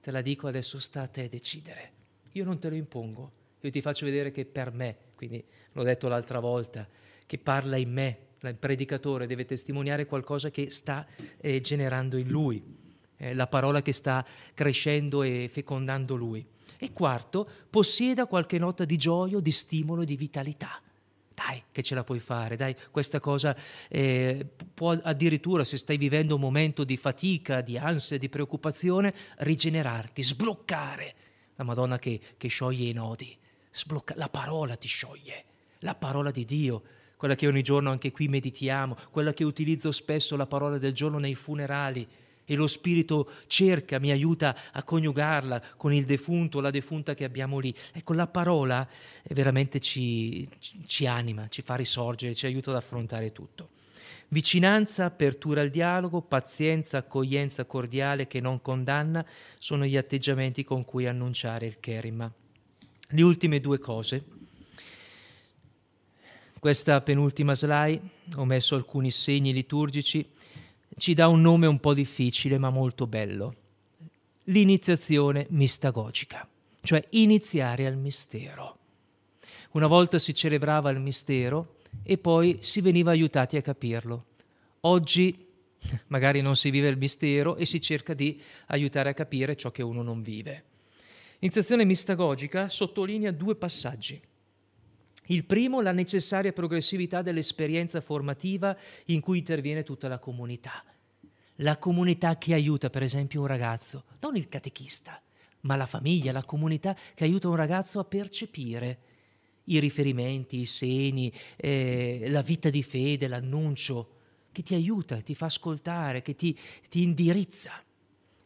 S1: Te la dico adesso sta a te decidere. Io non te lo impongo, io ti faccio vedere che per me, quindi l'ho detto l'altra volta, che parla in me, il predicatore deve testimoniare qualcosa che sta eh, generando in lui, eh, la parola che sta crescendo e fecondando lui. E quarto, possieda qualche nota di gioia, di stimolo di vitalità. Dai, che ce la puoi fare, dai, questa cosa eh, può addirittura, se stai vivendo un momento di fatica, di ansia, di preoccupazione, rigenerarti, sbloccare. La Madonna che, che scioglie i nodi, sblocca, la parola ti scioglie, la parola di Dio, quella che ogni giorno anche qui meditiamo, quella che utilizzo spesso la parola del giorno nei funerali e lo Spirito cerca, mi aiuta a coniugarla con il defunto, la defunta che abbiamo lì. Ecco, la parola veramente ci, ci anima, ci fa risorgere, ci aiuta ad affrontare tutto. Vicinanza, apertura al dialogo, pazienza, accoglienza cordiale che non condanna sono gli atteggiamenti con cui annunciare il Kerima. Le ultime due cose. Questa penultima slide ho messo alcuni segni liturgici ci dà un nome un po' difficile ma molto bello. L'iniziazione mistagogica, cioè iniziare al mistero. Una volta si celebrava il mistero e poi si veniva aiutati a capirlo. Oggi magari non si vive il mistero e si cerca di aiutare a capire ciò che uno non vive. L'iniziazione mistagogica sottolinea due passaggi. Il primo, la necessaria progressività dell'esperienza formativa in cui interviene tutta la comunità. La comunità che aiuta, per esempio, un ragazzo, non il catechista, ma la famiglia, la comunità che aiuta un ragazzo a percepire i riferimenti, i segni, eh, la vita di fede, l'annuncio, che ti aiuta, ti fa ascoltare, che ti, ti indirizza.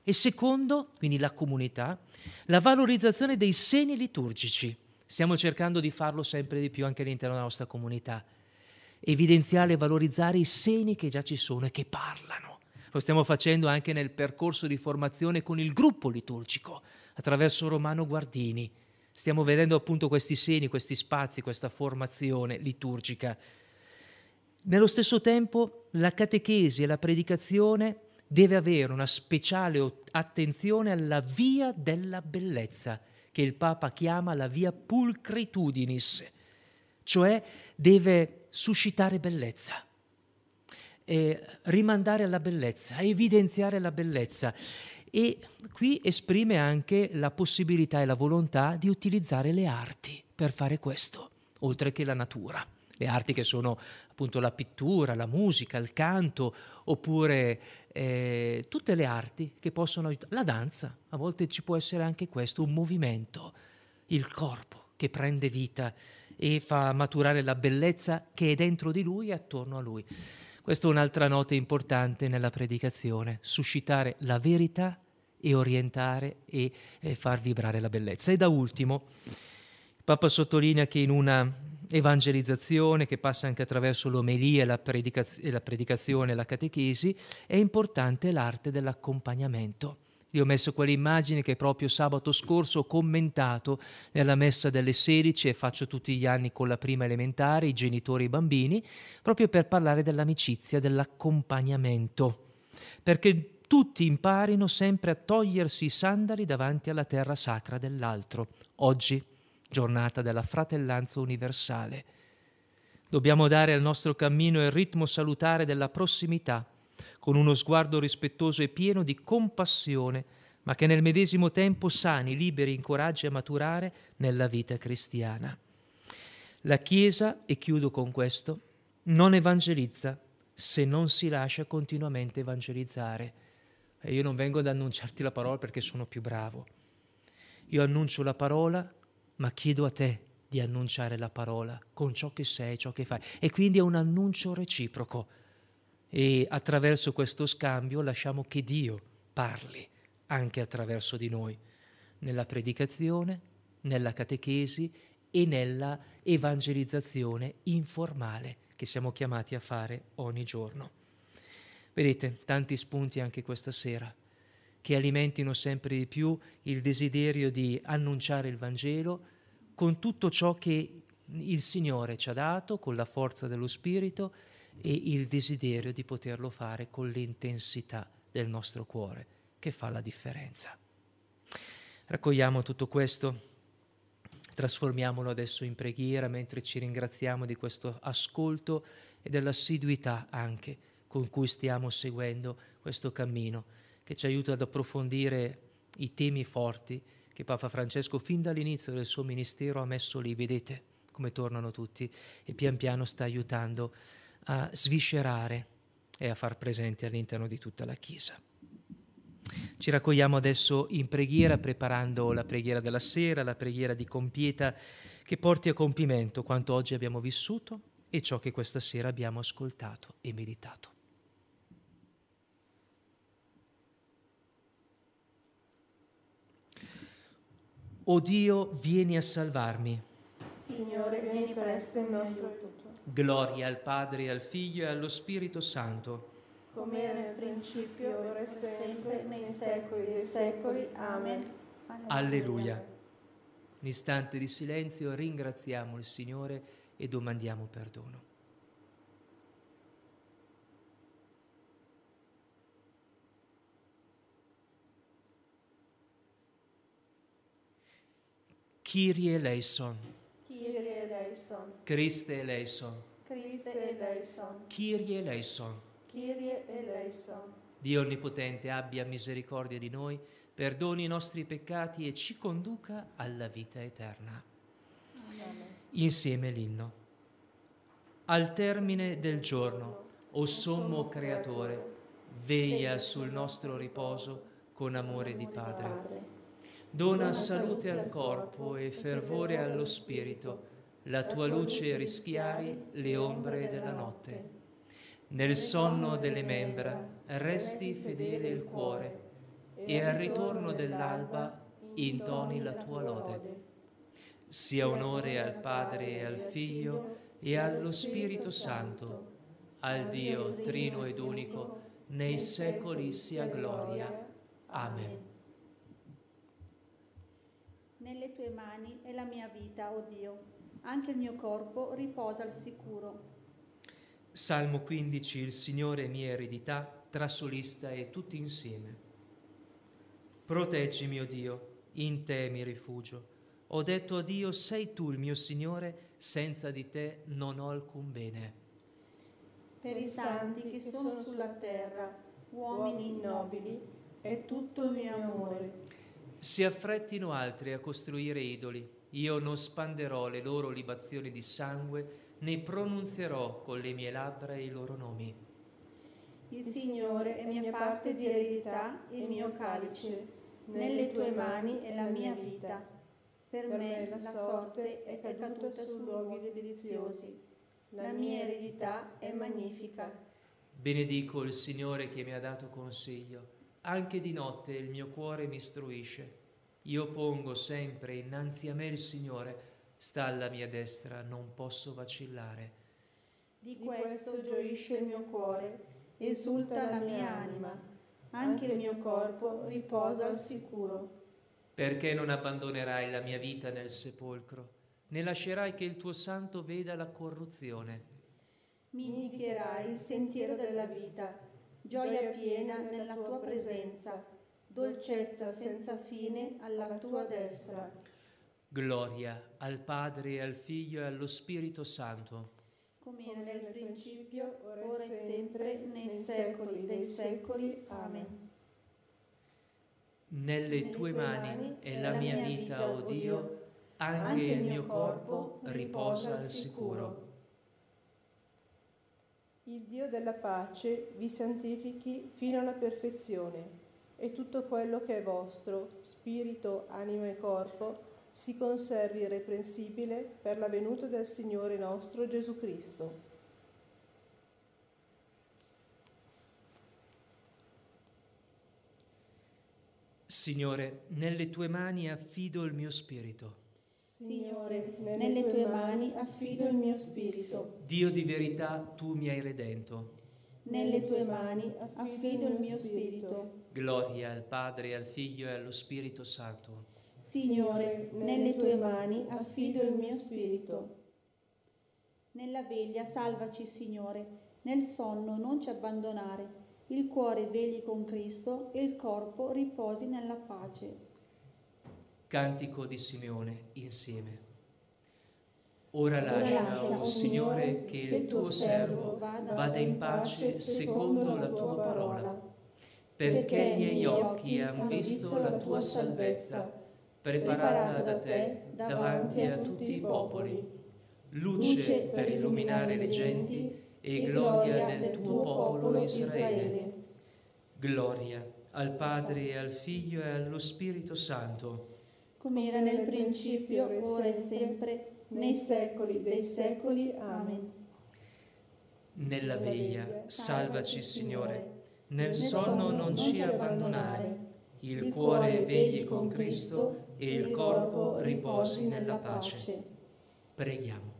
S1: E secondo, quindi la comunità, la valorizzazione dei segni liturgici Stiamo cercando di farlo sempre di più anche all'interno della nostra comunità. Evidenziare e valorizzare i segni che già ci sono e che parlano. Lo stiamo facendo anche nel percorso di formazione con il gruppo liturgico, attraverso Romano Guardini. Stiamo vedendo appunto questi segni, questi spazi, questa formazione liturgica. Nello stesso tempo la catechesi e la predicazione deve avere una speciale attenzione alla via della bellezza, che il Papa chiama la via pulcritudinis, cioè deve suscitare bellezza, rimandare alla bellezza, evidenziare la bellezza. E qui esprime anche la possibilità e la volontà di utilizzare le arti per fare questo, oltre che la natura. Le arti che sono appunto la pittura, la musica, il canto, oppure eh, tutte le arti che possono aiutare. La danza, a volte ci può essere anche questo, un movimento, il corpo che prende vita e fa maturare la bellezza che è dentro di lui e attorno a lui. Questa è un'altra nota importante nella predicazione, suscitare la verità e orientare e, e far vibrare la bellezza. E da ultimo, il Papa sottolinea che in una evangelizzazione che passa anche attraverso l'omelia, la, predicaz- la predicazione la catechesi, è importante l'arte dell'accompagnamento. Io ho messo quell'immagine che proprio sabato scorso ho commentato nella messa delle 16 e faccio tutti gli anni con la prima elementare, i genitori e i bambini, proprio per parlare dell'amicizia, dell'accompagnamento. Perché tutti imparino sempre a togliersi i sandali davanti alla terra sacra dell'altro. Oggi, giornata della fratellanza universale. Dobbiamo dare al nostro cammino il ritmo salutare della prossimità con uno sguardo rispettoso e pieno di compassione, ma che nel medesimo tempo sani, liberi, incoraggi a maturare nella vita cristiana. La Chiesa, e chiudo con questo, non evangelizza se non si lascia continuamente evangelizzare. E io non vengo ad annunciarti la parola perché sono più bravo. Io annuncio la parola, ma chiedo a te di annunciare la parola con ciò che sei, ciò che fai. E quindi è un annuncio reciproco e attraverso questo scambio lasciamo che Dio parli anche attraverso di noi, nella predicazione, nella catechesi e nella evangelizzazione informale che siamo chiamati a fare ogni giorno. Vedete, tanti spunti anche questa sera che alimentino sempre di più il desiderio di annunciare il Vangelo con tutto ciò che il Signore ci ha dato, con la forza dello Spirito, e il desiderio di poterlo fare con l'intensità del nostro cuore, che fa la differenza. Raccogliamo tutto questo, trasformiamolo adesso in preghiera mentre ci ringraziamo di questo ascolto e dell'assiduità anche con cui stiamo seguendo questo cammino, che ci aiuta ad approfondire i temi forti che Papa Francesco fin dall'inizio del suo ministero ha messo lì, vedete come tornano tutti e pian piano sta aiutando a sviscerare e a far presente all'interno di tutta la Chiesa. Ci raccogliamo adesso in preghiera, preparando la preghiera della sera, la preghiera di compieta, che porti a compimento quanto oggi abbiamo vissuto e ciò che questa sera abbiamo ascoltato e meditato. O Dio, vieni a salvarmi.
S2: Signore, vieni presto in nostro aiuto.
S1: Gloria al Padre, al Figlio e allo Spirito Santo.
S2: Come era nel principio, ora e sempre, nei secoli dei secoli. Amen.
S1: Alleluia. In istante di silenzio ringraziamo il Signore e domandiamo perdono. Kyrie eleison.
S2: Kyrie eleison.
S1: Christe eleison.
S2: Christe eleison.
S1: Kyrie eleison.
S2: Kyrie eleison.
S1: Dio Onnipotente abbia misericordia di noi, perdoni i nostri peccati e ci conduca alla vita eterna.
S2: Amen.
S1: Insieme l'inno. Al termine del giorno, o sommo Creatore, veglia sul nostro riposo con amore di Padre Dona salute al corpo e fervore allo spirito, la tua luce rischiari le ombre della notte. Nel sonno delle membra resti fedele il cuore e al ritorno dell'alba intoni la tua lode. Sia onore al Padre e al Figlio e allo Spirito Santo, al Dio trino ed unico, nei secoli sia gloria. Amen.
S3: Nelle tue mani è la mia vita, o oh Dio. Anche il mio corpo riposa al sicuro.
S1: Salmo 15. Il Signore è mia eredità, trassolista e tutti insieme. Proteggimi, o Dio, in te mi rifugio. Ho detto a Dio, sei tu il mio Signore, senza di te non ho alcun bene.
S2: Per i santi che sono sulla terra, uomini nobili, è tutto il mio amore.
S1: Si affrettino altri a costruire idoli. Io non spanderò le loro libazioni di sangue, né pronunzierò con le mie labbra i loro nomi.
S2: Il Signore è mia parte di eredità e mio calice. Nelle tue mani è la mia vita. Per me la sorte è caduta su luoghi deliziosi. La mia eredità è magnifica.
S1: Benedico il Signore che mi ha dato consiglio. Anche di notte il mio cuore mi istruisce. Io pongo sempre innanzi a me il Signore, sta alla mia destra, non posso vacillare.
S2: Di questo gioisce il mio cuore, esulta la mia anima, anche il mio corpo riposa al sicuro.
S1: Perché non abbandonerai la mia vita nel sepolcro, né lascerai che il tuo santo veda la corruzione?
S2: Mi indicherai il sentiero della vita, gioia piena nella tua presenza, dolcezza senza fine alla tua destra.
S1: Gloria al Padre, al Figlio e allo Spirito Santo.
S2: Come era nel principio, ora e sempre, nei secoli dei secoli. Amen.
S1: Nelle tue mani è la mia vita, o Dio, anche il mio corpo riposa al sicuro.
S2: Il Dio della pace vi santifichi fino alla perfezione e tutto quello che è vostro, spirito, anima e corpo, si conservi irreprensibile per la venuta del Signore nostro Gesù Cristo.
S1: Signore, nelle tue mani affido il mio spirito.
S2: Signore, nelle tue mani affido il mio spirito.
S1: Dio di verità, tu mi hai redento.
S2: Nelle tue mani affido il mio spirito.
S1: Gloria al Padre, al Figlio e allo Spirito Santo.
S2: Signore, nelle tue mani affido il mio spirito.
S3: Nella veglia salvaci, Signore, nel sonno non ci abbandonare. Il cuore vegli con Cristo e il corpo riposi nella pace.
S1: Cantico di Simeone insieme. Ora lascia, o oh Signore, che il tuo servo vada in pace secondo la tua parola, perché i miei occhi hanno visto la tua salvezza preparata da te davanti a tutti i popoli, luce per illuminare le genti e gloria del tuo popolo Israele. Gloria al Padre e al Figlio e allo Spirito Santo,
S2: come era nel principio, ora e sempre, nei secoli dei secoli. Amen.
S1: Nella veglia, salvaci Signore, nel sonno non ci abbandonare, il cuore vegli con Cristo e il corpo riposi nella pace. Preghiamo.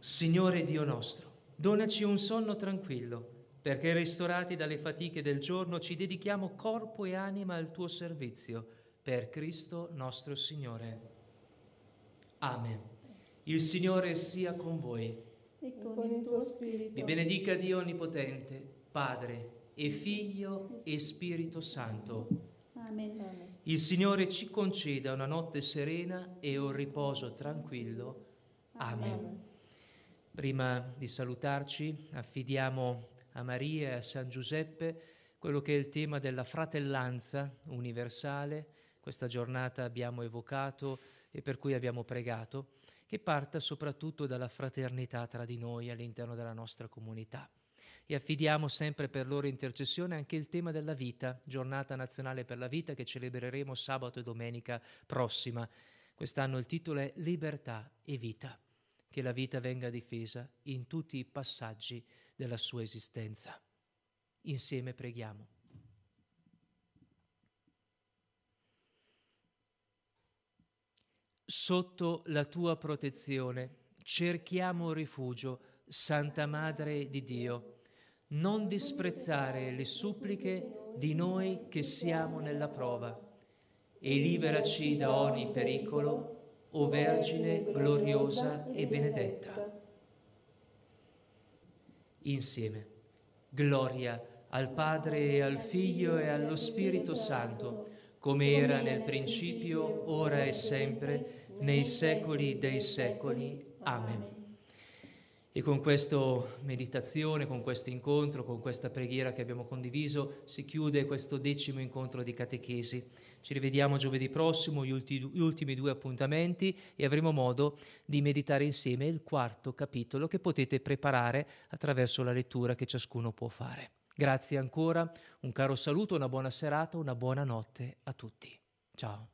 S1: Signore Dio nostro, donaci un sonno tranquillo, perché ristorati dalle fatiche del giorno ci dedichiamo corpo e anima al tuo servizio, per Cristo nostro Signore. Amen. Il Signore sia con voi.
S2: E con il tuo spirito.
S1: Vi benedica Dio Onnipotente, Padre e Figlio e Spirito Santo.
S3: Amen.
S1: Il Signore ci conceda una notte serena e un riposo tranquillo. Amen. Amen. Prima di salutarci, affidiamo a Maria e a San Giuseppe quello che è il tema della fratellanza universale. Questa giornata abbiamo evocato e per cui abbiamo pregato, che parta soprattutto dalla fraternità tra di noi all'interno della nostra comunità e affidiamo sempre per loro intercessione anche il tema della vita, giornata nazionale per la vita che celebreremo sabato e domenica prossima. Quest'anno il titolo è Libertà e vita, che la vita venga difesa in tutti i passaggi della sua esistenza. Insieme preghiamo. Sotto la tua protezione cerchiamo rifugio, Santa Madre di Dio non disprezzare le suppliche di noi che siamo nella prova e liberaci da ogni pericolo, o Vergine gloriosa e benedetta. Insieme Gloria al Padre e al Figlio e allo Spirito Santo, come era nel principio, ora e sempre, nei secoli dei secoli. Amen. E con questa meditazione, con questo incontro, con questa preghiera che abbiamo condiviso, si chiude questo decimo incontro di catechesi. Ci rivediamo giovedì prossimo, gli, ulti, gli ultimi due appuntamenti e avremo modo di meditare insieme il quarto capitolo che potete preparare attraverso la lettura che ciascuno può fare. Grazie ancora, un caro saluto, una buona serata, una buona notte a tutti. Ciao.